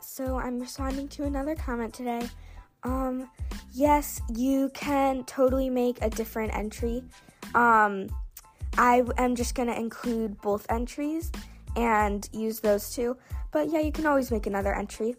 So I'm responding to another comment today. Um, yes, you can totally make a different entry. Um, I am just gonna include both entries and use those two, but yeah, you can always make another entry.